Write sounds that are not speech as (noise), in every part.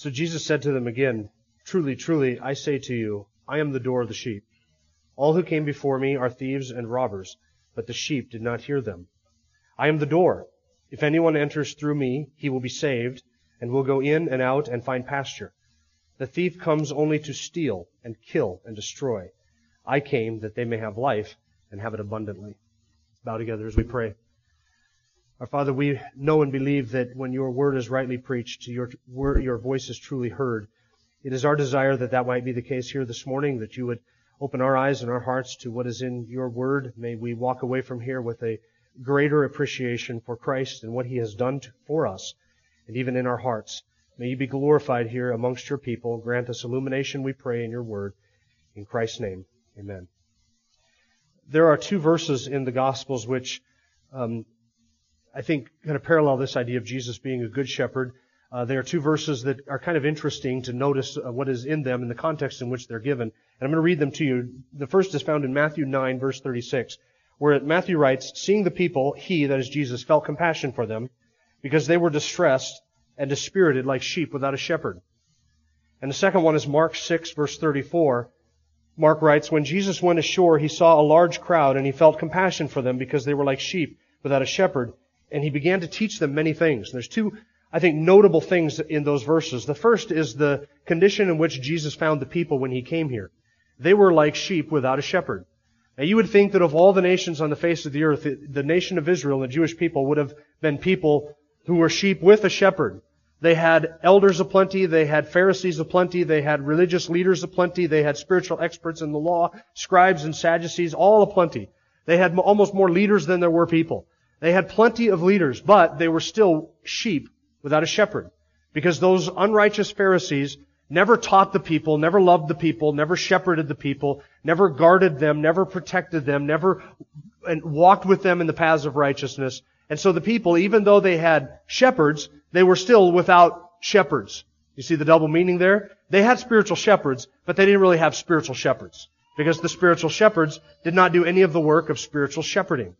So Jesus said to them again, Truly, truly, I say to you, I am the door of the sheep. All who came before me are thieves and robbers, but the sheep did not hear them. I am the door. If anyone enters through me, he will be saved, and will go in and out and find pasture. The thief comes only to steal and kill and destroy. I came that they may have life and have it abundantly. Bow together as we pray. Our Father, we know and believe that when your word is rightly preached, your, your voice is truly heard. It is our desire that that might be the case here this morning, that you would open our eyes and our hearts to what is in your word. May we walk away from here with a greater appreciation for Christ and what he has done for us, and even in our hearts. May you be glorified here amongst your people. Grant us illumination, we pray, in your word. In Christ's name, amen. There are two verses in the Gospels which um, I think kind of parallel this idea of Jesus being a good shepherd. Uh, there are two verses that are kind of interesting to notice uh, what is in them in the context in which they're given. And I'm going to read them to you. The first is found in Matthew 9, verse 36, where Matthew writes, Seeing the people, he, that is Jesus, felt compassion for them, because they were distressed and dispirited like sheep without a shepherd. And the second one is Mark 6, verse 34. Mark writes, When Jesus went ashore, he saw a large crowd, and he felt compassion for them, because they were like sheep without a shepherd and he began to teach them many things. There's two, I think, notable things in those verses. The first is the condition in which Jesus found the people when he came here. They were like sheep without a shepherd. Now you would think that of all the nations on the face of the earth, the nation of Israel and the Jewish people would have been people who were sheep with a shepherd. They had elders aplenty, they had Pharisees aplenty, they had religious leaders aplenty, they had spiritual experts in the law, scribes and Sadducees, all aplenty. They had almost more leaders than there were people. They had plenty of leaders, but they were still sheep without a shepherd. Because those unrighteous Pharisees never taught the people, never loved the people, never shepherded the people, never guarded them, never protected them, never walked with them in the paths of righteousness. And so the people, even though they had shepherds, they were still without shepherds. You see the double meaning there? They had spiritual shepherds, but they didn't really have spiritual shepherds. Because the spiritual shepherds did not do any of the work of spiritual shepherding.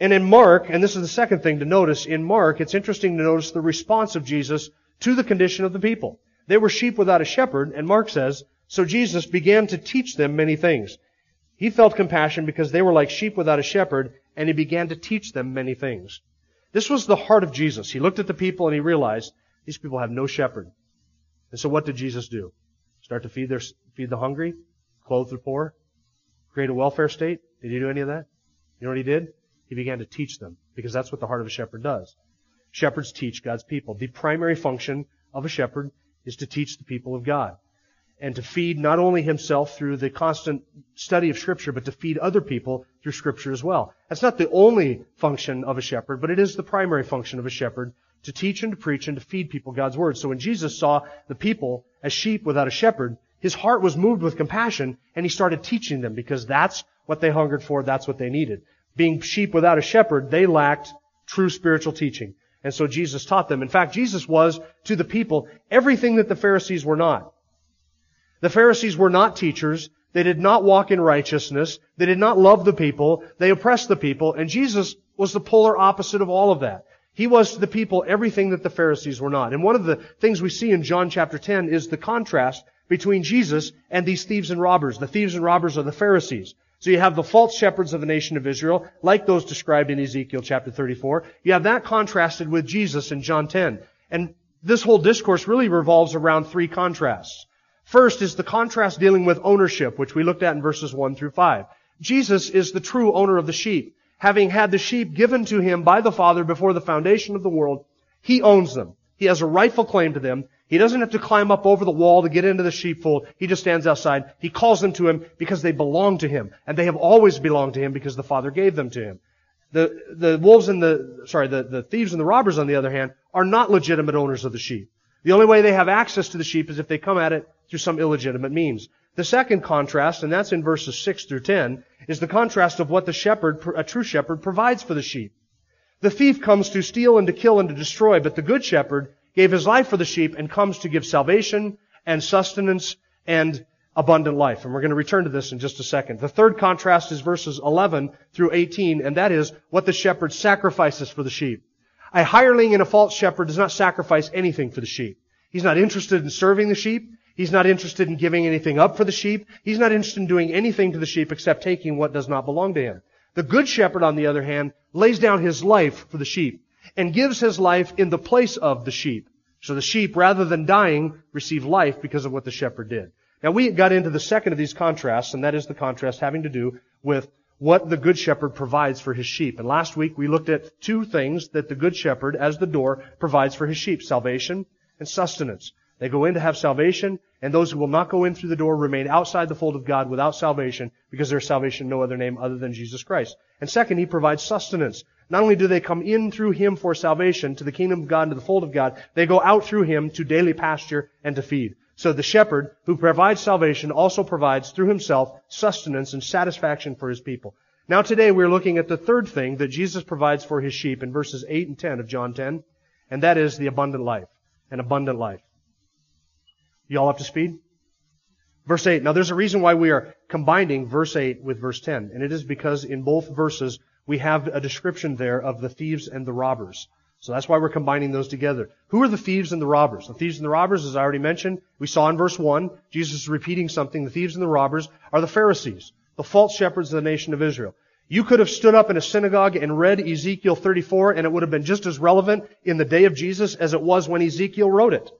And in Mark, and this is the second thing to notice, in Mark, it's interesting to notice the response of Jesus to the condition of the people. They were sheep without a shepherd, and Mark says, so Jesus began to teach them many things. He felt compassion because they were like sheep without a shepherd, and he began to teach them many things. This was the heart of Jesus. He looked at the people and he realized these people have no shepherd. And so what did Jesus do? Start to feed their, feed the hungry? Clothe the poor? Create a welfare state? Did he do any of that? You know what he did? He began to teach them because that's what the heart of a shepherd does. Shepherds teach God's people. The primary function of a shepherd is to teach the people of God and to feed not only himself through the constant study of scripture, but to feed other people through scripture as well. That's not the only function of a shepherd, but it is the primary function of a shepherd to teach and to preach and to feed people God's word. So when Jesus saw the people as sheep without a shepherd, his heart was moved with compassion and he started teaching them because that's what they hungered for, that's what they needed being sheep without a shepherd, they lacked true spiritual teaching. And so Jesus taught them. In fact, Jesus was to the people everything that the Pharisees were not. The Pharisees were not teachers. They did not walk in righteousness. They did not love the people. They oppressed the people. And Jesus was the polar opposite of all of that. He was to the people everything that the Pharisees were not. And one of the things we see in John chapter 10 is the contrast between Jesus and these thieves and robbers. The thieves and robbers are the Pharisees. So you have the false shepherds of the nation of Israel, like those described in Ezekiel chapter 34. You have that contrasted with Jesus in John 10. And this whole discourse really revolves around three contrasts. First is the contrast dealing with ownership, which we looked at in verses 1 through 5. Jesus is the true owner of the sheep. Having had the sheep given to him by the Father before the foundation of the world, he owns them. He has a rightful claim to them, he doesn't have to climb up over the wall to get into the sheepfold. He just stands outside. He calls them to him because they belong to him. And they have always belonged to him because the Father gave them to him. The, the wolves and the, sorry, the, the thieves and the robbers, on the other hand, are not legitimate owners of the sheep. The only way they have access to the sheep is if they come at it through some illegitimate means. The second contrast, and that's in verses 6 through 10, is the contrast of what the shepherd, a true shepherd, provides for the sheep. The thief comes to steal and to kill and to destroy, but the good shepherd gave his life for the sheep and comes to give salvation and sustenance and abundant life. And we're going to return to this in just a second. The third contrast is verses 11 through 18, and that is what the shepherd sacrifices for the sheep. A hireling and a false shepherd does not sacrifice anything for the sheep. He's not interested in serving the sheep. He's not interested in giving anything up for the sheep. He's not interested in doing anything to the sheep except taking what does not belong to him. The good shepherd, on the other hand, lays down his life for the sheep and gives his life in the place of the sheep. So the sheep, rather than dying, receive life because of what the shepherd did. Now we got into the second of these contrasts, and that is the contrast having to do with what the good shepherd provides for his sheep. And last week we looked at two things that the good shepherd, as the door, provides for his sheep. Salvation and sustenance. They go in to have salvation, and those who will not go in through the door remain outside the fold of God without salvation, because there's salvation no other name other than Jesus Christ. And second, He provides sustenance. Not only do they come in through Him for salvation to the kingdom of God and to the fold of God, they go out through Him to daily pasture and to feed. So the shepherd who provides salvation also provides through himself sustenance and satisfaction for his people. Now today we're looking at the third thing that Jesus provides for his sheep in verses 8 and 10 of John 10, and that is the abundant life. An abundant life. You all up to speed? Verse 8. Now there's a reason why we are combining verse 8 with verse 10, and it is because in both verses we have a description there of the thieves and the robbers. So that's why we're combining those together. Who are the thieves and the robbers? The thieves and the robbers, as I already mentioned, we saw in verse 1, Jesus is repeating something. The thieves and the robbers are the Pharisees, the false shepherds of the nation of Israel. You could have stood up in a synagogue and read Ezekiel 34 and it would have been just as relevant in the day of Jesus as it was when Ezekiel wrote it.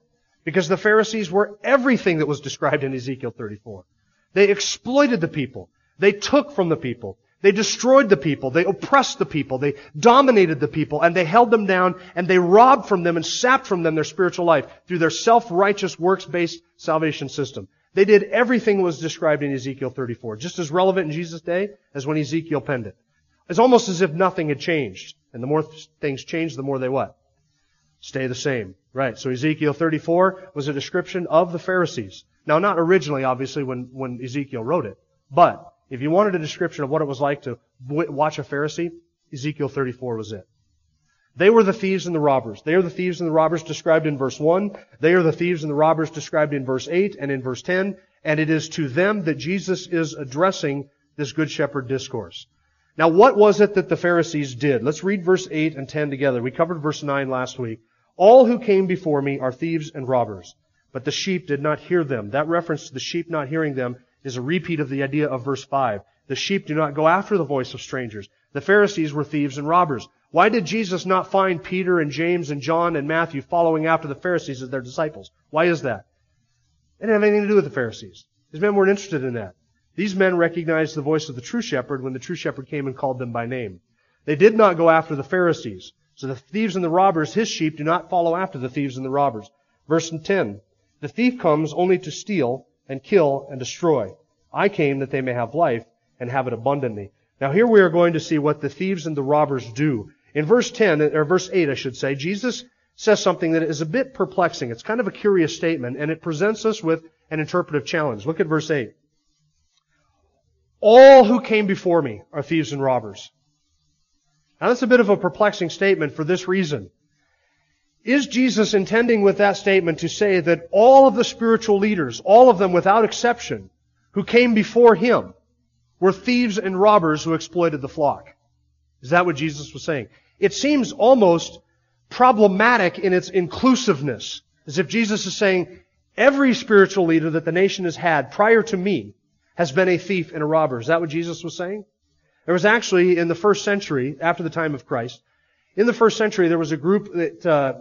Because the Pharisees were everything that was described in Ezekiel 34. They exploited the people. They took from the people. They destroyed the people. They oppressed the people. They dominated the people and they held them down and they robbed from them and sapped from them their spiritual life through their self-righteous works-based salvation system. They did everything that was described in Ezekiel 34, just as relevant in Jesus' day as when Ezekiel penned it. It's almost as if nothing had changed. And the more things change, the more they what? Stay the same. Right. So Ezekiel 34 was a description of the Pharisees. Now, not originally, obviously, when, when Ezekiel wrote it. But, if you wanted a description of what it was like to watch a Pharisee, Ezekiel 34 was it. They were the thieves and the robbers. They are the thieves and the robbers described in verse 1. They are the thieves and the robbers described in verse 8 and in verse 10. And it is to them that Jesus is addressing this Good Shepherd discourse. Now, what was it that the Pharisees did? Let's read verse 8 and 10 together. We covered verse 9 last week. All who came before me are thieves and robbers, but the sheep did not hear them. That reference to the sheep not hearing them is a repeat of the idea of verse 5. The sheep do not go after the voice of strangers. The Pharisees were thieves and robbers. Why did Jesus not find Peter and James and John and Matthew following after the Pharisees as their disciples? Why is that? It didn't have anything to do with the Pharisees. These men weren't interested in that. These men recognized the voice of the true shepherd when the true shepherd came and called them by name. They did not go after the Pharisees. So the thieves and the robbers, his sheep, do not follow after the thieves and the robbers. Verse 10. The thief comes only to steal and kill and destroy. I came that they may have life and have it abundantly. Now here we are going to see what the thieves and the robbers do. In verse 10, or verse 8 I should say, Jesus says something that is a bit perplexing. It's kind of a curious statement and it presents us with an interpretive challenge. Look at verse 8. All who came before me are thieves and robbers. Now that's a bit of a perplexing statement for this reason. Is Jesus intending with that statement to say that all of the spiritual leaders, all of them without exception, who came before him, were thieves and robbers who exploited the flock? Is that what Jesus was saying? It seems almost problematic in its inclusiveness, as if Jesus is saying, every spiritual leader that the nation has had prior to me has been a thief and a robber. Is that what Jesus was saying? There was actually, in the first century, after the time of Christ, in the first century, there was a group that uh,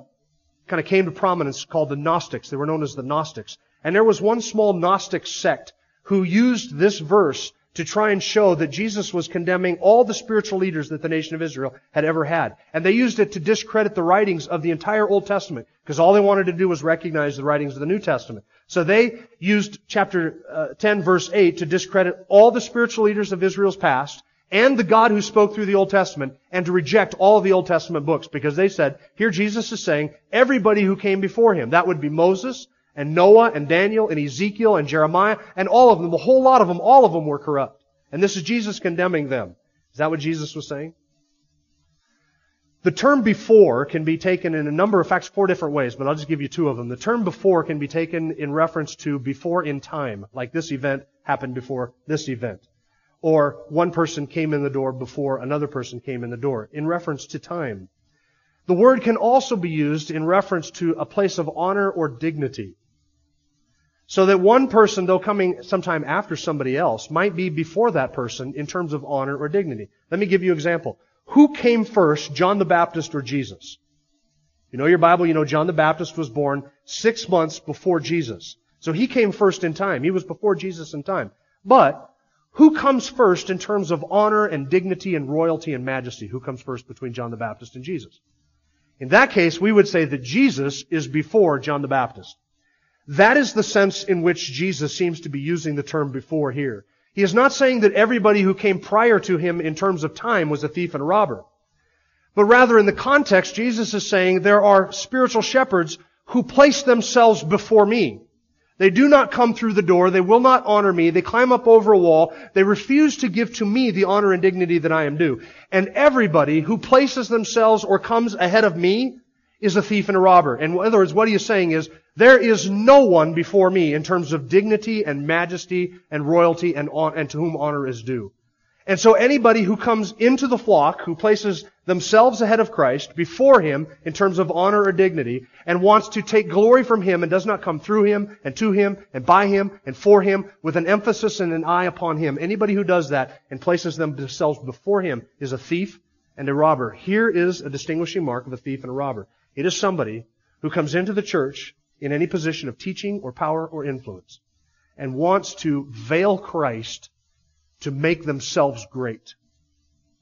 kind of came to prominence called the Gnostics. They were known as the Gnostics. And there was one small Gnostic sect who used this verse to try and show that Jesus was condemning all the spiritual leaders that the nation of Israel had ever had. And they used it to discredit the writings of the entire Old Testament, because all they wanted to do was recognize the writings of the New Testament. So they used chapter uh, 10 verse 8 to discredit all the spiritual leaders of Israel's past and the God who spoke through the Old Testament and to reject all the Old Testament books because they said, here Jesus is saying, everybody who came before him, that would be Moses and Noah and Daniel and Ezekiel and Jeremiah and all of them, a whole lot of them, all of them were corrupt. And this is Jesus condemning them. Is that what Jesus was saying? The term before can be taken in a number of facts, four different ways, but I'll just give you two of them. The term before can be taken in reference to before in time, like this event happened before this event. Or one person came in the door before another person came in the door, in reference to time. The word can also be used in reference to a place of honor or dignity. So that one person, though coming sometime after somebody else, might be before that person in terms of honor or dignity. Let me give you an example. Who came first, John the Baptist or Jesus? You know your Bible, you know John the Baptist was born six months before Jesus. So he came first in time. He was before Jesus in time. But who comes first in terms of honor and dignity and royalty and majesty? Who comes first between John the Baptist and Jesus? In that case, we would say that Jesus is before John the Baptist. That is the sense in which Jesus seems to be using the term before here. He is not saying that everybody who came prior to him in terms of time was a thief and a robber. But rather in the context, Jesus is saying there are spiritual shepherds who place themselves before me. They do not come through the door. They will not honor me. They climb up over a wall. They refuse to give to me the honor and dignity that I am due. And everybody who places themselves or comes ahead of me is a thief and a robber. And in other words, what he is saying is, there is no one before me in terms of dignity and majesty and royalty and, and to whom honor is due. And so anybody who comes into the flock, who places themselves ahead of Christ, before Him, in terms of honor or dignity, and wants to take glory from Him and does not come through Him and to Him and by Him and for Him with an emphasis and an eye upon Him, anybody who does that and places themselves before Him is a thief and a robber. Here is a distinguishing mark of a thief and a robber. It is somebody who comes into the church in any position of teaching or power or influence and wants to veil Christ to make themselves great.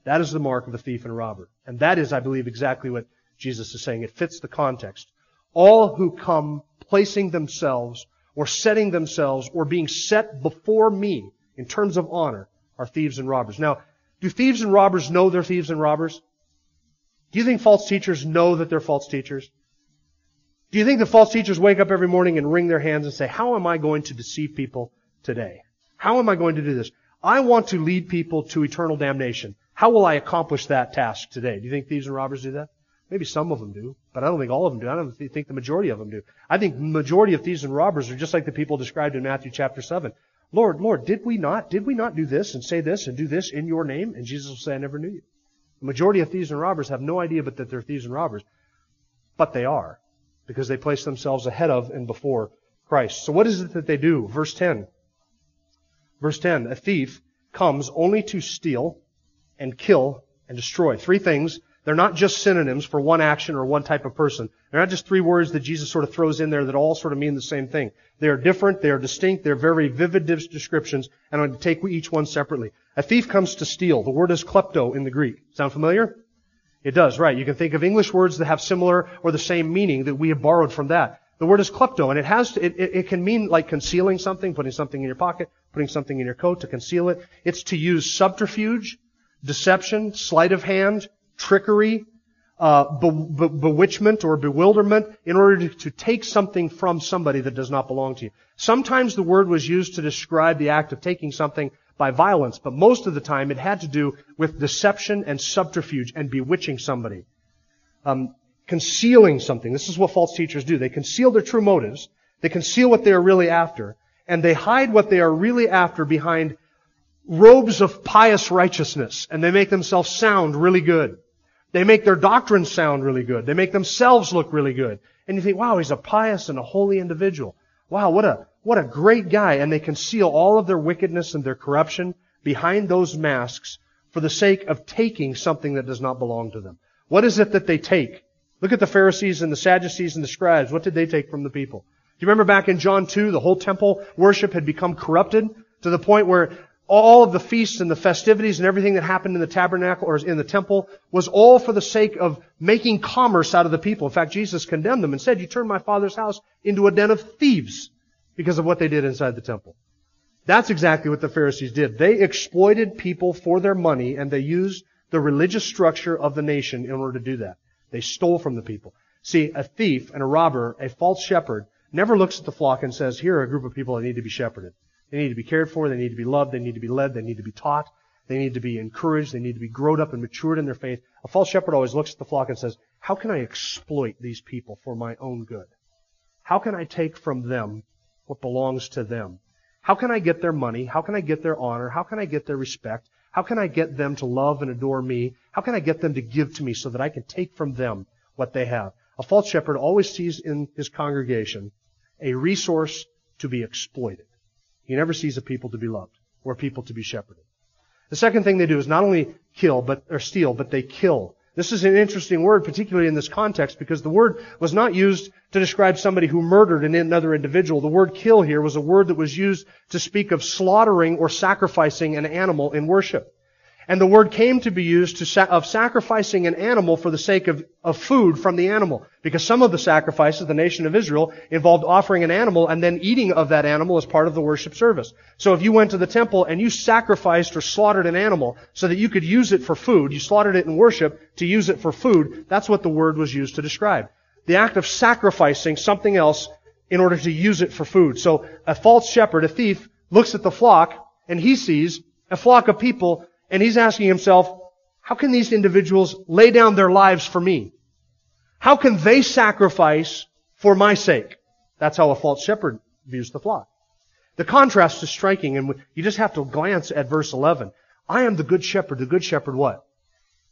That is the mark of a thief and robber. And that is, I believe, exactly what Jesus is saying. It fits the context. All who come placing themselves or setting themselves or being set before me in terms of honor are thieves and robbers. Now, do thieves and robbers know they're thieves and robbers? Do you think false teachers know that they're false teachers? Do you think the false teachers wake up every morning and wring their hands and say, how am I going to deceive people today? How am I going to do this? I want to lead people to eternal damnation. How will I accomplish that task today? Do you think thieves and robbers do that? Maybe some of them do, but I don't think all of them do. I don't think the majority of them do. I think the majority of thieves and robbers are just like the people described in Matthew chapter 7. Lord, Lord, did we not, did we not do this and say this and do this in your name? And Jesus will say, I never knew you. The majority of thieves and robbers have no idea but that they're thieves and robbers. But they are because they place themselves ahead of and before Christ. So what is it that they do? Verse 10. Verse 10. A thief comes only to steal and kill and destroy. Three things. They're not just synonyms for one action or one type of person. They're not just three words that Jesus sort of throws in there that all sort of mean the same thing. They are different, they are distinct, they're very vivid descriptions, and I'm going to take each one separately. A thief comes to steal. The word is klepto in the Greek. Sound familiar? It does, right. You can think of English words that have similar or the same meaning that we have borrowed from that. The word is klepto, and it has to, it, it, can mean like concealing something, putting something in your pocket, putting something in your coat to conceal it. It's to use subterfuge, deception, sleight of hand, trickery, uh, be, be, bewitchment or bewilderment in order to, to take something from somebody that does not belong to you. Sometimes the word was used to describe the act of taking something by violence, but most of the time it had to do with deception and subterfuge and bewitching somebody. Um, concealing something. This is what false teachers do. They conceal their true motives. They conceal what they are really after. And they hide what they are really after behind robes of pious righteousness. And they make themselves sound really good. They make their doctrine sound really good. They make themselves look really good. And you think, wow, he's a pious and a holy individual. Wow, what a, what a great guy. And they conceal all of their wickedness and their corruption behind those masks for the sake of taking something that does not belong to them. What is it that they take? Look at the Pharisees and the Sadducees and the scribes. What did they take from the people? Do you remember back in John 2, the whole temple worship had become corrupted to the point where all of the feasts and the festivities and everything that happened in the tabernacle or in the temple was all for the sake of making commerce out of the people. In fact, Jesus condemned them and said, you turned my father's house into a den of thieves because of what they did inside the temple. That's exactly what the Pharisees did. They exploited people for their money and they used the religious structure of the nation in order to do that. They stole from the people. See, a thief and a robber, a false shepherd, never looks at the flock and says, here are a group of people that need to be shepherded. They need to be cared for, they need to be loved, they need to be led, they need to be taught, they need to be encouraged, they need to be grown up and matured in their faith. A false shepherd always looks at the flock and says, how can I exploit these people for my own good? How can I take from them what belongs to them? How can I get their money? How can I get their honor? How can I get their respect? How can I get them to love and adore me? How can I get them to give to me so that I can take from them what they have? A false shepherd always sees in his congregation a resource to be exploited. He never sees a people to be loved or people to be shepherded. The second thing they do is not only kill, but, or steal, but they kill. This is an interesting word, particularly in this context, because the word was not used to describe somebody who murdered another individual. The word kill here was a word that was used to speak of slaughtering or sacrificing an animal in worship. And the word came to be used to, of sacrificing an animal for the sake of, of food from the animal. Because some of the sacrifices, the nation of Israel, involved offering an animal and then eating of that animal as part of the worship service. So if you went to the temple and you sacrificed or slaughtered an animal so that you could use it for food, you slaughtered it in worship to use it for food, that's what the word was used to describe. The act of sacrificing something else in order to use it for food. So a false shepherd, a thief, looks at the flock and he sees a flock of people and he's asking himself, how can these individuals lay down their lives for me? How can they sacrifice for my sake? That's how a false shepherd views the flock. The contrast is striking, and you just have to glance at verse 11. I am the good shepherd. The good shepherd what?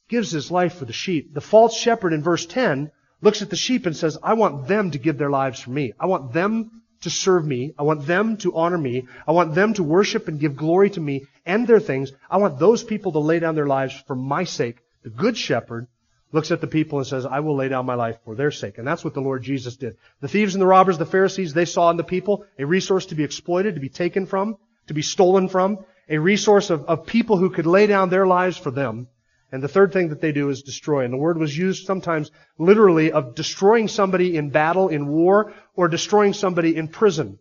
Gives his life for the sheep. The false shepherd in verse 10 looks at the sheep and says, I want them to give their lives for me. I want them to serve me. I want them to honor me. I want them to worship and give glory to me and their things. I want those people to lay down their lives for my sake. The good shepherd looks at the people and says, I will lay down my life for their sake. And that's what the Lord Jesus did. The thieves and the robbers, the Pharisees, they saw in the people a resource to be exploited, to be taken from, to be stolen from, a resource of, of people who could lay down their lives for them. And the third thing that they do is destroy. And the word was used sometimes literally of destroying somebody in battle, in war, or destroying somebody in prison.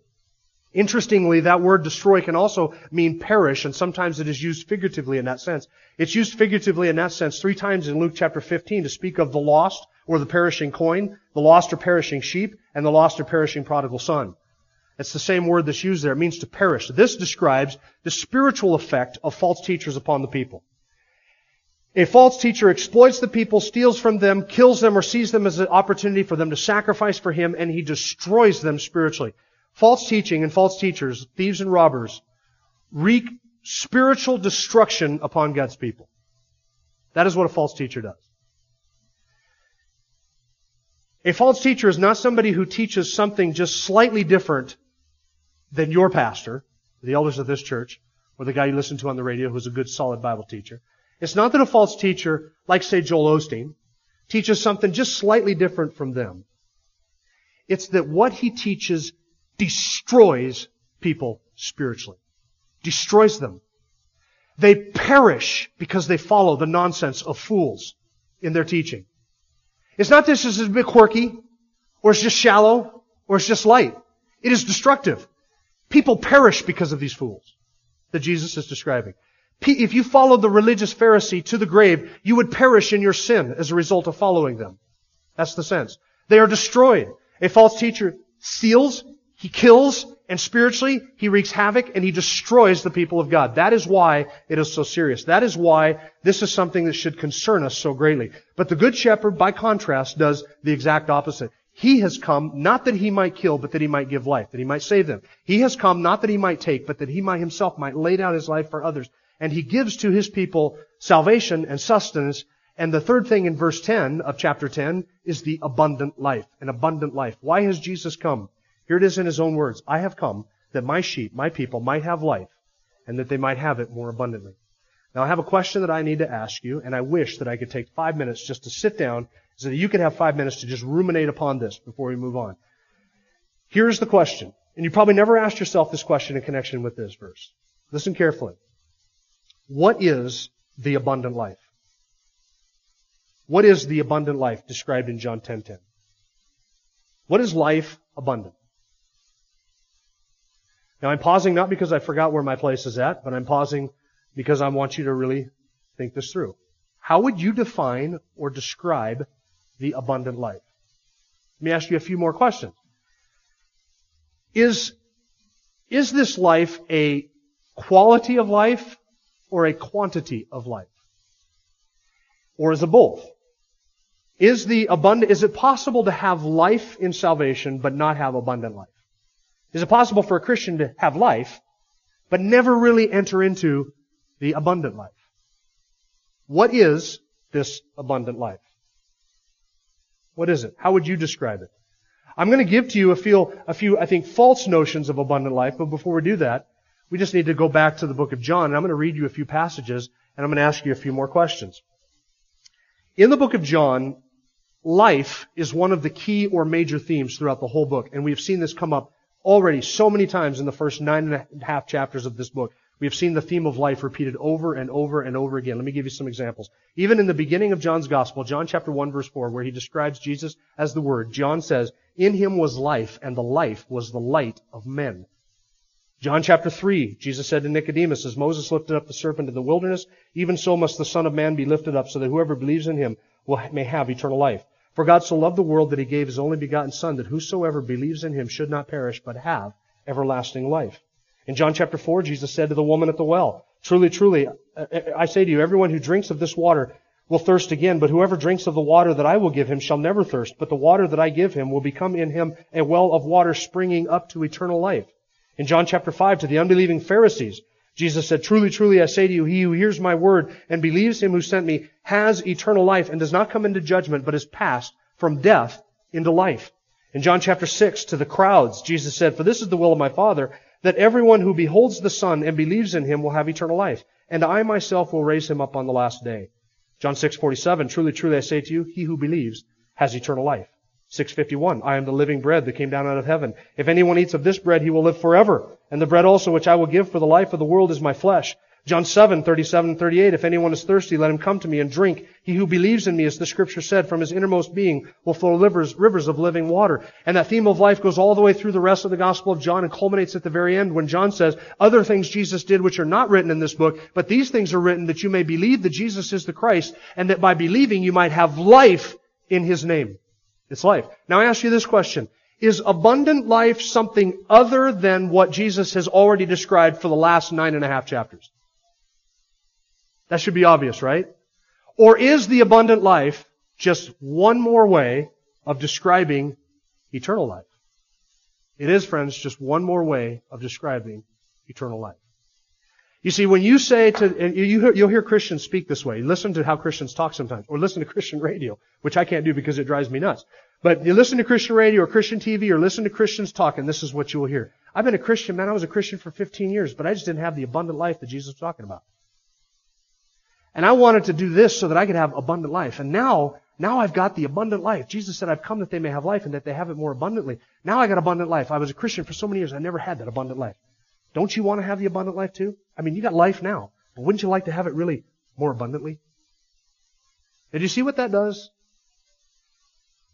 Interestingly, that word destroy can also mean perish, and sometimes it is used figuratively in that sense. It's used figuratively in that sense three times in Luke chapter 15 to speak of the lost or the perishing coin, the lost or perishing sheep, and the lost or perishing prodigal son. It's the same word that's used there. It means to perish. This describes the spiritual effect of false teachers upon the people. A false teacher exploits the people, steals from them, kills them, or sees them as an opportunity for them to sacrifice for him, and he destroys them spiritually. False teaching and false teachers, thieves and robbers, wreak spiritual destruction upon God's people. That is what a false teacher does. A false teacher is not somebody who teaches something just slightly different than your pastor, the elders of this church, or the guy you listen to on the radio who's a good solid Bible teacher. It's not that a false teacher, like say Joel Osteen, teaches something just slightly different from them. It's that what he teaches destroys people spiritually. Destroys them. They perish because they follow the nonsense of fools in their teaching. It's not this is a bit quirky, or it's just shallow, or it's just light. It is destructive. People perish because of these fools that Jesus is describing. If you followed the religious Pharisee to the grave, you would perish in your sin as a result of following them. That's the sense. They are destroyed. A false teacher steals, he kills, and spiritually, he wreaks havoc and he destroys the people of God. That is why it is so serious. That is why this is something that should concern us so greatly. But the Good Shepherd, by contrast, does the exact opposite. He has come not that he might kill, but that he might give life, that he might save them. He has come not that he might take, but that he might himself might lay down his life for others and he gives to his people salvation and sustenance. And the third thing in verse 10 of chapter 10 is the abundant life, an abundant life. Why has Jesus come? Here it is in his own words. I have come that my sheep, my people might have life and that they might have it more abundantly. Now I have a question that I need to ask you and I wish that I could take five minutes just to sit down so that you could have five minutes to just ruminate upon this before we move on. Here's the question. And you probably never asked yourself this question in connection with this verse. Listen carefully. What is the abundant life? What is the abundant life described in John 10:10? 10, 10? What is life abundant? Now I'm pausing not because I forgot where my place is at, but I'm pausing because I want you to really think this through. How would you define or describe the abundant life? Let me ask you a few more questions. Is, is this life a quality of life or a quantity of life? Or is it both? Is the abundant, is it possible to have life in salvation but not have abundant life? Is it possible for a Christian to have life but never really enter into the abundant life? What is this abundant life? What is it? How would you describe it? I'm going to give to you a few, a few, I think, false notions of abundant life, but before we do that, we just need to go back to the book of John, and I'm going to read you a few passages, and I'm going to ask you a few more questions. In the book of John, life is one of the key or major themes throughout the whole book, and we've seen this come up already so many times in the first nine and a half chapters of this book. We have seen the theme of life repeated over and over and over again. Let me give you some examples. Even in the beginning of John's Gospel, John chapter 1 verse 4, where he describes Jesus as the Word, John says, In him was life, and the life was the light of men. John chapter 3, Jesus said to Nicodemus, As Moses lifted up the serpent in the wilderness, even so must the Son of Man be lifted up, so that whoever believes in him will, may have eternal life. For God so loved the world that he gave his only begotten Son, that whosoever believes in him should not perish, but have everlasting life. In John chapter 4, Jesus said to the woman at the well, Truly, truly, I say to you, everyone who drinks of this water will thirst again, but whoever drinks of the water that I will give him shall never thirst, but the water that I give him will become in him a well of water springing up to eternal life. In John chapter 5, to the unbelieving Pharisees, Jesus said, Truly, truly, I say to you, he who hears my word and believes him who sent me has eternal life and does not come into judgment, but is passed from death into life. In John chapter 6, to the crowds, Jesus said, For this is the will of my Father, that everyone who beholds the Son and believes in him will have eternal life, and I myself will raise him up on the last day. John 6:47 Truly truly I say to you he who believes has eternal life. 651 I am the living bread that came down out of heaven. If anyone eats of this bread he will live forever, and the bread also which I will give for the life of the world is my flesh. John 7, 37 38, if anyone is thirsty, let him come to me and drink. He who believes in me, as the scripture said, from his innermost being will flow rivers, rivers of living water. And that theme of life goes all the way through the rest of the Gospel of John and culminates at the very end when John says, other things Jesus did which are not written in this book, but these things are written that you may believe that Jesus is the Christ, and that by believing you might have life in his name. It's life. Now I ask you this question. Is abundant life something other than what Jesus has already described for the last nine and a half chapters? That should be obvious, right? Or is the abundant life just one more way of describing eternal life? It is, friends, just one more way of describing eternal life. You see, when you say to, and you, will hear Christians speak this way. Listen to how Christians talk sometimes, or listen to Christian radio, which I can't do because it drives me nuts. But you listen to Christian radio or Christian TV or listen to Christians talk, and this is what you will hear. I've been a Christian, man. I was a Christian for 15 years, but I just didn't have the abundant life that Jesus was talking about. And I wanted to do this so that I could have abundant life. And now, now I've got the abundant life. Jesus said, I've come that they may have life and that they have it more abundantly. Now I got abundant life. I was a Christian for so many years. I never had that abundant life. Don't you want to have the abundant life too? I mean, you got life now, but wouldn't you like to have it really more abundantly? Did you see what that does?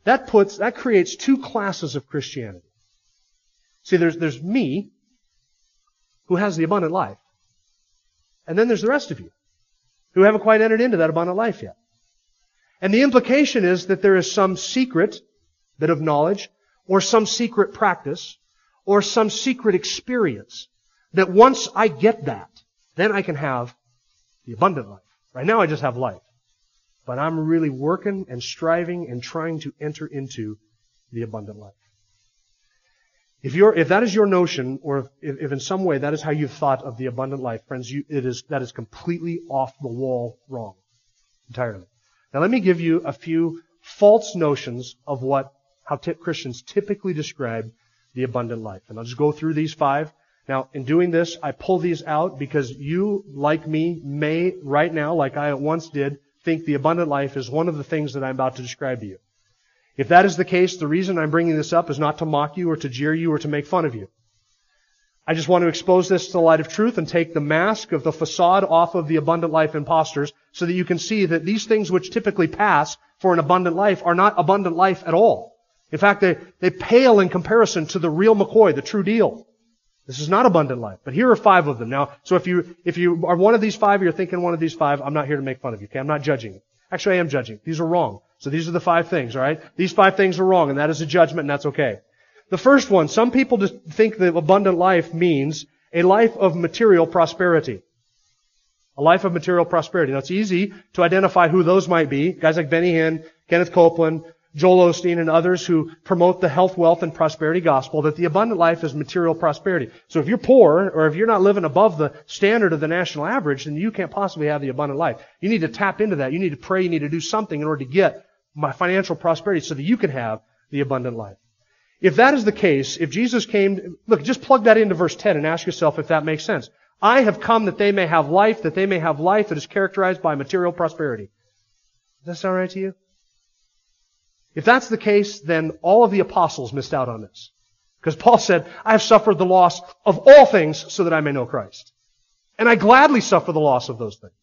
That puts, that creates two classes of Christianity. See, there's, there's me, who has the abundant life. And then there's the rest of you who haven't quite entered into that abundant life yet. And the implication is that there is some secret bit of knowledge or some secret practice or some secret experience that once I get that, then I can have the abundant life. Right now I just have life. But I'm really working and striving and trying to enter into the abundant life. If, you're, if that is your notion, or if, if, in some way that is how you've thought of the abundant life, friends, you, it is, that is completely off the wall wrong. Entirely. Now let me give you a few false notions of what, how t- Christians typically describe the abundant life. And I'll just go through these five. Now, in doing this, I pull these out because you, like me, may right now, like I once did, think the abundant life is one of the things that I'm about to describe to you. If that is the case, the reason I'm bringing this up is not to mock you or to jeer you or to make fun of you. I just want to expose this to the light of truth and take the mask of the facade off of the abundant life imposters so that you can see that these things which typically pass for an abundant life are not abundant life at all. In fact, they, they pale in comparison to the real McCoy, the true deal. This is not abundant life. But here are five of them. Now, so if you, if you are one of these five, you're thinking one of these five, I'm not here to make fun of you, okay? I'm not judging. Actually, I am judging. These are wrong. So these are the five things, alright? These five things are wrong, and that is a judgment, and that's okay. The first one, some people just think that abundant life means a life of material prosperity. A life of material prosperity. Now it's easy to identify who those might be. Guys like Benny Hinn, Kenneth Copeland, Joel Osteen and others who promote the health, wealth, and prosperity gospel that the abundant life is material prosperity. So if you're poor, or if you're not living above the standard of the national average, then you can't possibly have the abundant life. You need to tap into that. You need to pray. You need to do something in order to get my financial prosperity so that you can have the abundant life. If that is the case, if Jesus came, look, just plug that into verse 10 and ask yourself if that makes sense. I have come that they may have life, that they may have life that is characterized by material prosperity. Does that sound right to you? If that's the case, then all of the apostles missed out on this. Because Paul said, I have suffered the loss of all things so that I may know Christ. And I gladly suffer the loss of those things.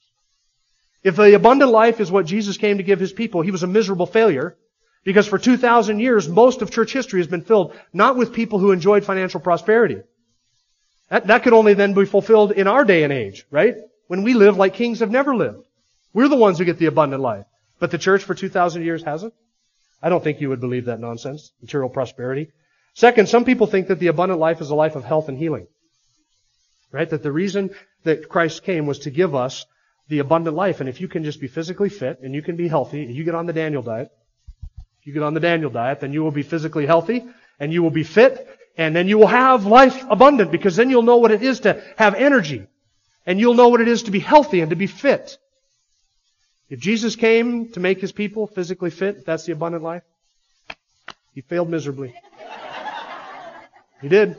If the abundant life is what Jesus came to give his people, he was a miserable failure. Because for 2,000 years, most of church history has been filled not with people who enjoyed financial prosperity. That, that could only then be fulfilled in our day and age, right? When we live like kings have never lived. We're the ones who get the abundant life. But the church for 2,000 years hasn't. I don't think you would believe that nonsense, material prosperity. Second, some people think that the abundant life is a life of health and healing. Right? That the reason that Christ came was to give us the abundant life. And if you can just be physically fit and you can be healthy, and you get on the Daniel diet, if you get on the Daniel diet, then you will be physically healthy and you will be fit and then you will have life abundant because then you'll know what it is to have energy and you'll know what it is to be healthy and to be fit. If Jesus came to make his people physically fit, that's the abundant life, he failed miserably. He did.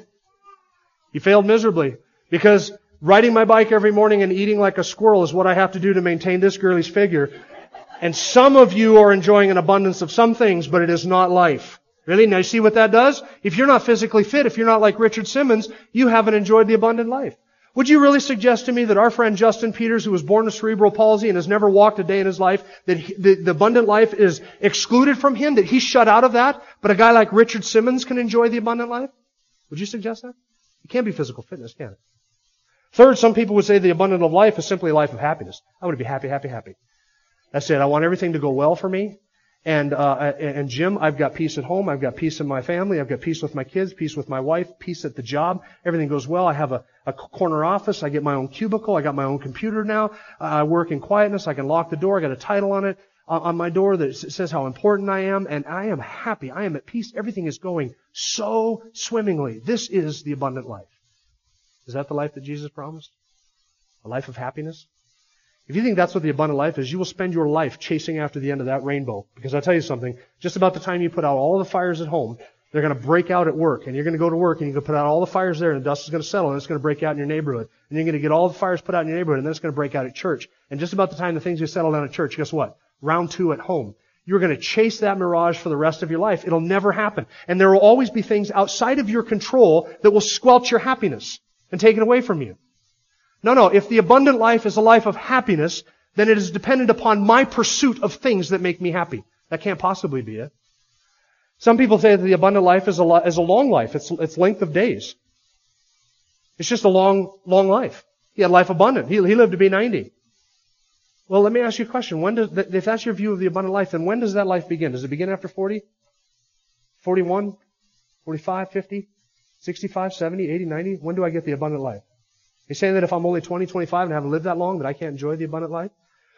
He failed miserably because riding my bike every morning and eating like a squirrel is what I have to do to maintain this girly's figure. And some of you are enjoying an abundance of some things, but it is not life. Really? Now you see what that does? If you're not physically fit, if you're not like Richard Simmons, you haven't enjoyed the abundant life. Would you really suggest to me that our friend Justin Peters, who was born with cerebral palsy and has never walked a day in his life, that he, the, the abundant life is excluded from him, that he's shut out of that, but a guy like Richard Simmons can enjoy the abundant life? Would you suggest that? It can't be physical fitness, can it? Third, some people would say the abundant of life is simply a life of happiness. I want to be happy, happy, happy. That's it. I want everything to go well for me. And, uh, and Jim, I've got peace at home. I've got peace in my family. I've got peace with my kids, peace with my wife, peace at the job. Everything goes well. I have a, a corner office. I get my own cubicle. I got my own computer now. I work in quietness. I can lock the door. I got a title on it, on my door that says how important I am. And I am happy. I am at peace. Everything is going so swimmingly. This is the abundant life. Is that the life that Jesus promised? A life of happiness? If you think that's what the abundant life is, you will spend your life chasing after the end of that rainbow. Because I'll tell you something, just about the time you put out all the fires at home, they're going to break out at work. And you're going to go to work and you're going to put out all the fires there and the dust is going to settle and it's going to break out in your neighborhood. And you're going to get all the fires put out in your neighborhood and then it's going to break out at church. And just about the time the things you settled down at church, guess what? Round two at home. You're going to chase that mirage for the rest of your life. It'll never happen. And there will always be things outside of your control that will squelch your happiness and take it away from you. No, no. If the abundant life is a life of happiness, then it is dependent upon my pursuit of things that make me happy. That can't possibly be it. Some people say that the abundant life is a, is a long life. It's, it's length of days. It's just a long, long life. He had life abundant. He, he lived to be 90. Well, let me ask you a question. When does, if that's your view of the abundant life, then when does that life begin? Does it begin after 40? 41? 45? 50? 65? 70? 80? 90? When do I get the abundant life? You're saying that if I'm only 20, 25 and haven't lived that long, that I can't enjoy the abundant life?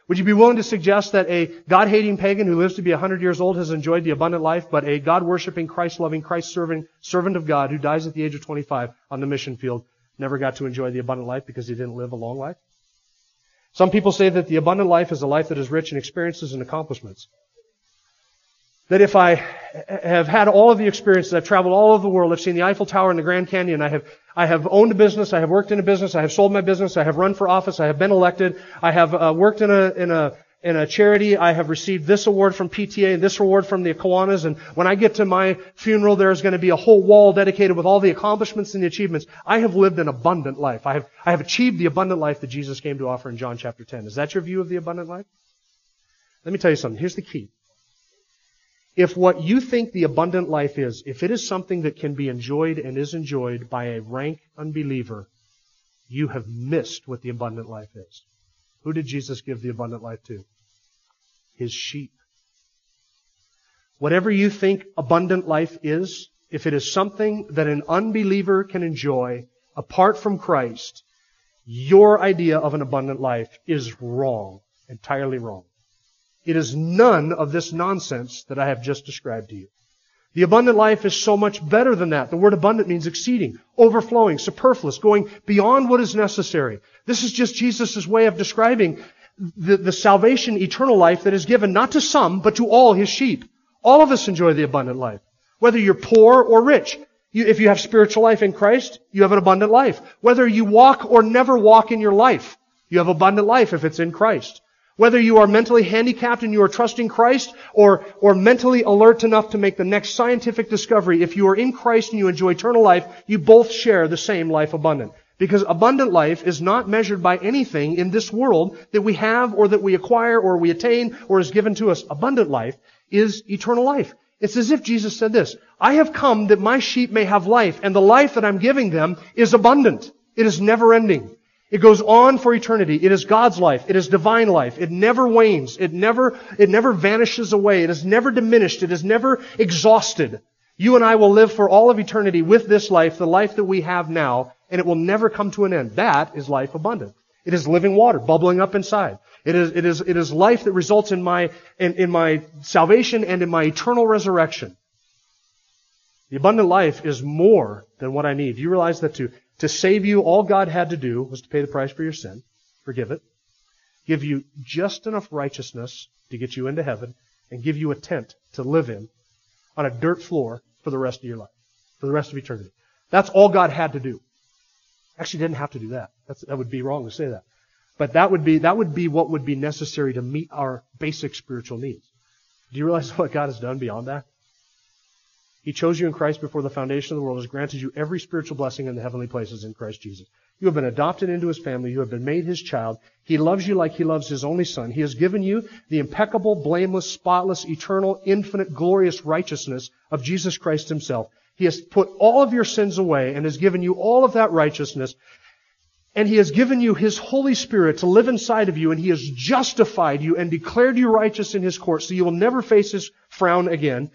Would you be willing to suggest that a God-hating pagan who lives to be 100 years old has enjoyed the abundant life, but a God-worshipping, Christ-loving, Christ-serving servant of God who dies at the age of 25 on the mission field never got to enjoy the abundant life because he didn't live a long life? Some people say that the abundant life is a life that is rich in experiences and accomplishments. That if I have had all of the experiences, I've traveled all over the world, I've seen the Eiffel Tower and the Grand Canyon, I have I have owned a business. I have worked in a business. I have sold my business. I have run for office. I have been elected. I have uh, worked in a in a in a charity. I have received this award from PTA and this award from the Kiwanis. And when I get to my funeral, there's going to be a whole wall dedicated with all the accomplishments and the achievements. I have lived an abundant life. I have I have achieved the abundant life that Jesus came to offer in John chapter 10. Is that your view of the abundant life? Let me tell you something. Here's the key. If what you think the abundant life is, if it is something that can be enjoyed and is enjoyed by a rank unbeliever, you have missed what the abundant life is. Who did Jesus give the abundant life to? His sheep. Whatever you think abundant life is, if it is something that an unbeliever can enjoy apart from Christ, your idea of an abundant life is wrong. Entirely wrong. It is none of this nonsense that I have just described to you. The abundant life is so much better than that. The word abundant means exceeding, overflowing, superfluous, going beyond what is necessary. This is just Jesus' way of describing the, the salvation, eternal life that is given not to some, but to all his sheep. All of us enjoy the abundant life. Whether you're poor or rich. You, if you have spiritual life in Christ, you have an abundant life. Whether you walk or never walk in your life, you have abundant life if it's in Christ. Whether you are mentally handicapped and you are trusting Christ or, or mentally alert enough to make the next scientific discovery, if you are in Christ and you enjoy eternal life, you both share the same life abundant. Because abundant life is not measured by anything in this world that we have or that we acquire or we attain or is given to us. Abundant life is eternal life. It's as if Jesus said this, I have come that my sheep may have life, and the life that I'm giving them is abundant. It is never ending. It goes on for eternity. It is God's life. It is divine life. It never wanes. It never, it never vanishes away. It is never diminished. It is never exhausted. You and I will live for all of eternity with this life, the life that we have now, and it will never come to an end. That is life abundant. It is living water bubbling up inside. It is, it is, it is life that results in my, in, in my salvation and in my eternal resurrection. The abundant life is more than what I need. You realize that to, to save you, all God had to do was to pay the price for your sin, forgive it, give you just enough righteousness to get you into heaven, and give you a tent to live in on a dirt floor for the rest of your life, for the rest of eternity. That's all God had to do. Actually, didn't have to do that. That's, that would be wrong to say that. But that would be, that would be what would be necessary to meet our basic spiritual needs. Do you realize (laughs) what God has done beyond that? He chose you in Christ before the foundation of the world, has granted you every spiritual blessing in the heavenly places in Christ Jesus. You have been adopted into his family. You have been made his child. He loves you like he loves his only son. He has given you the impeccable, blameless, spotless, eternal, infinite, glorious righteousness of Jesus Christ himself. He has put all of your sins away and has given you all of that righteousness and He has given you His Holy Spirit to live inside of you, and He has justified you and declared you righteous in His court, so you will never face His frown again.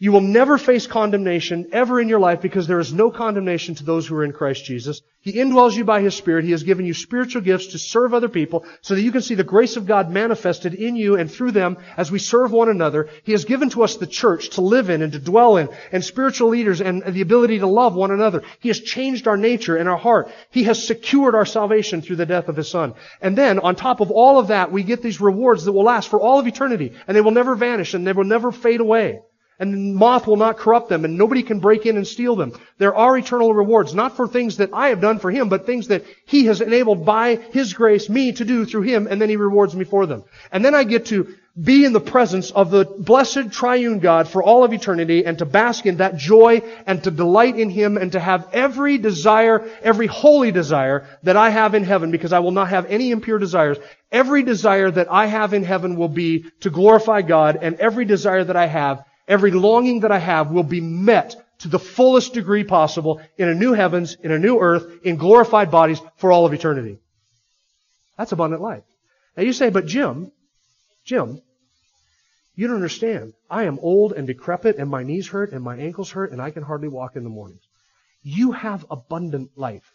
You will never face condemnation ever in your life because there is no condemnation to those who are in Christ Jesus. He indwells you by His Spirit. He has given you spiritual gifts to serve other people so that you can see the grace of God manifested in you and through them as we serve one another. He has given to us the church to live in and to dwell in and spiritual leaders and the ability to love one another. He has changed our nature and our heart. He has secured our salvation through the death of His Son. And then on top of all of that, we get these rewards that will last for all of eternity and they will never vanish and they will never fade away and moth will not corrupt them, and nobody can break in and steal them. There are eternal rewards, not for things that I have done for Him, but things that He has enabled by His grace me to do through Him, and then He rewards me for them. And then I get to be in the presence of the blessed triune God for all of eternity, and to bask in that joy, and to delight in Him, and to have every desire, every holy desire that I have in heaven, because I will not have any impure desires. Every desire that I have in heaven will be to glorify God, and every desire that I have Every longing that I have will be met to the fullest degree possible in a new heavens, in a new earth, in glorified bodies for all of eternity. That's abundant life. Now you say, but Jim, Jim, you don't understand. I am old and decrepit and my knees hurt and my ankles hurt and I can hardly walk in the mornings. You have abundant life.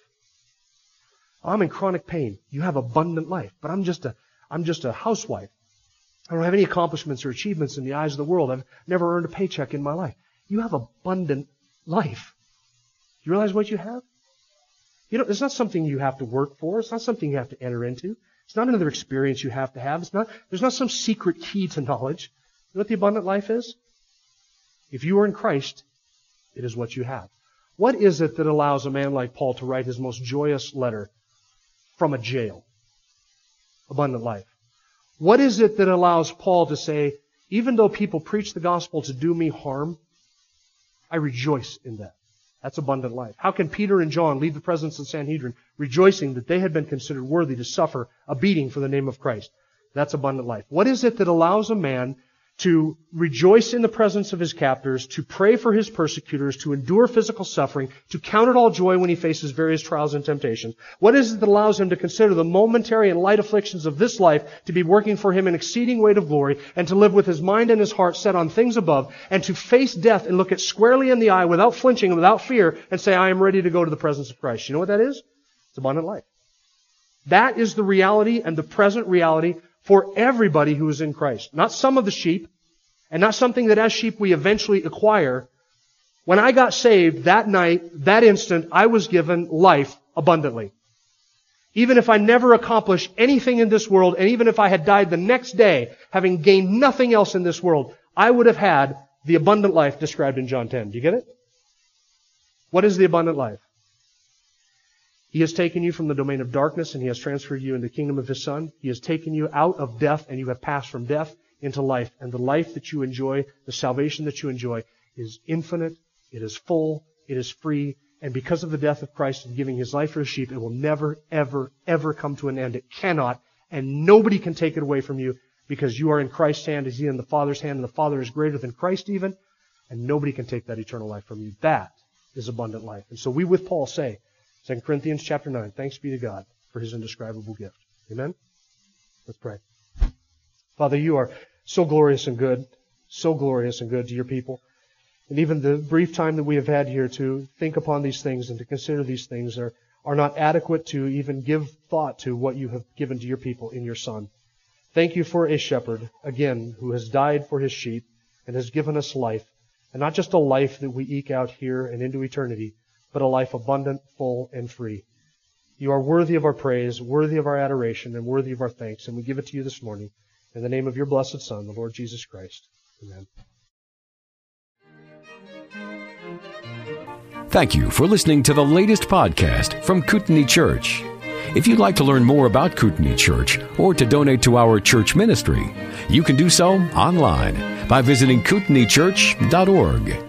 I'm in chronic pain. You have abundant life. But I'm just a, I'm just a housewife. I don't have any accomplishments or achievements in the eyes of the world. I've never earned a paycheck in my life. You have abundant life. You realize what you have? You know, it's not something you have to work for. It's not something you have to enter into. It's not another experience you have to have. It's not, there's not some secret key to knowledge. You know what the abundant life is? If you are in Christ, it is what you have. What is it that allows a man like Paul to write his most joyous letter from a jail? Abundant life. What is it that allows Paul to say, even though people preach the gospel to do me harm, I rejoice in that. That's abundant life. How can Peter and John leave the presence of the Sanhedrin rejoicing that they had been considered worthy to suffer a beating for the name of Christ? That's abundant life. What is it that allows a man to rejoice in the presence of his captors, to pray for his persecutors, to endure physical suffering, to count it all joy when he faces various trials and temptations? What is it that allows him to consider the momentary and light afflictions of this life to be working for him an exceeding weight of glory, and to live with his mind and his heart set on things above, and to face death and look it squarely in the eye without flinching and without fear, and say, I am ready to go to the presence of Christ? You know what that is? It's abundant life. That is the reality and the present reality for everybody who is in Christ. Not some of the sheep, and not something that as sheep we eventually acquire. When I got saved that night, that instant, I was given life abundantly. Even if I never accomplished anything in this world, and even if I had died the next day, having gained nothing else in this world, I would have had the abundant life described in John 10. Do you get it? What is the abundant life? He has taken you from the domain of darkness and he has transferred you into the kingdom of his son. He has taken you out of death and you have passed from death into life. And the life that you enjoy, the salvation that you enjoy is infinite, it is full, it is free, and because of the death of Christ and giving his life for his sheep, it will never, ever, ever come to an end. It cannot, and nobody can take it away from you because you are in Christ's hand as he in the Father's hand, and the Father is greater than Christ even, and nobody can take that eternal life from you. That is abundant life. And so we with Paul say, 2 Corinthians chapter 9. Thanks be to God for his indescribable gift. Amen? Let's pray. Father, you are so glorious and good, so glorious and good to your people. And even the brief time that we have had here to think upon these things and to consider these things are, are not adequate to even give thought to what you have given to your people in your Son. Thank you for a shepherd, again, who has died for his sheep and has given us life, and not just a life that we eke out here and into eternity, but a life abundant, full, and free. You are worthy of our praise, worthy of our adoration, and worthy of our thanks, and we give it to you this morning in the name of your blessed Son, the Lord Jesus Christ. Amen. Thank you for listening to the latest podcast from Kootenai Church. If you'd like to learn more about Kootenai Church or to donate to our church ministry, you can do so online by visiting kootenaichurch.org.